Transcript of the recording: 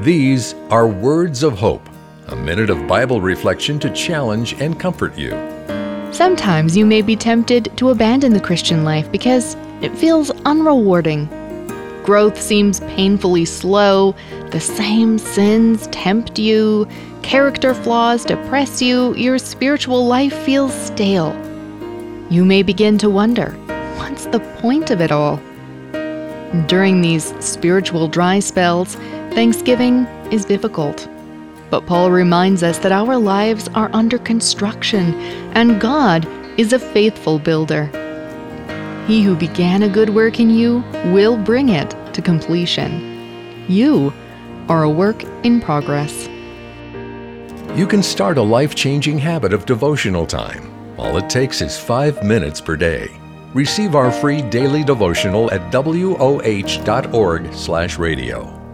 These are Words of Hope, a minute of Bible reflection to challenge and comfort you. Sometimes you may be tempted to abandon the Christian life because it feels unrewarding. Growth seems painfully slow, the same sins tempt you, character flaws depress you, your spiritual life feels stale. You may begin to wonder what's the point of it all? During these spiritual dry spells, Thanksgiving is difficult. But Paul reminds us that our lives are under construction and God is a faithful builder. He who began a good work in you will bring it to completion. You are a work in progress. You can start a life changing habit of devotional time. All it takes is five minutes per day. Receive our free daily devotional at woh.org/radio.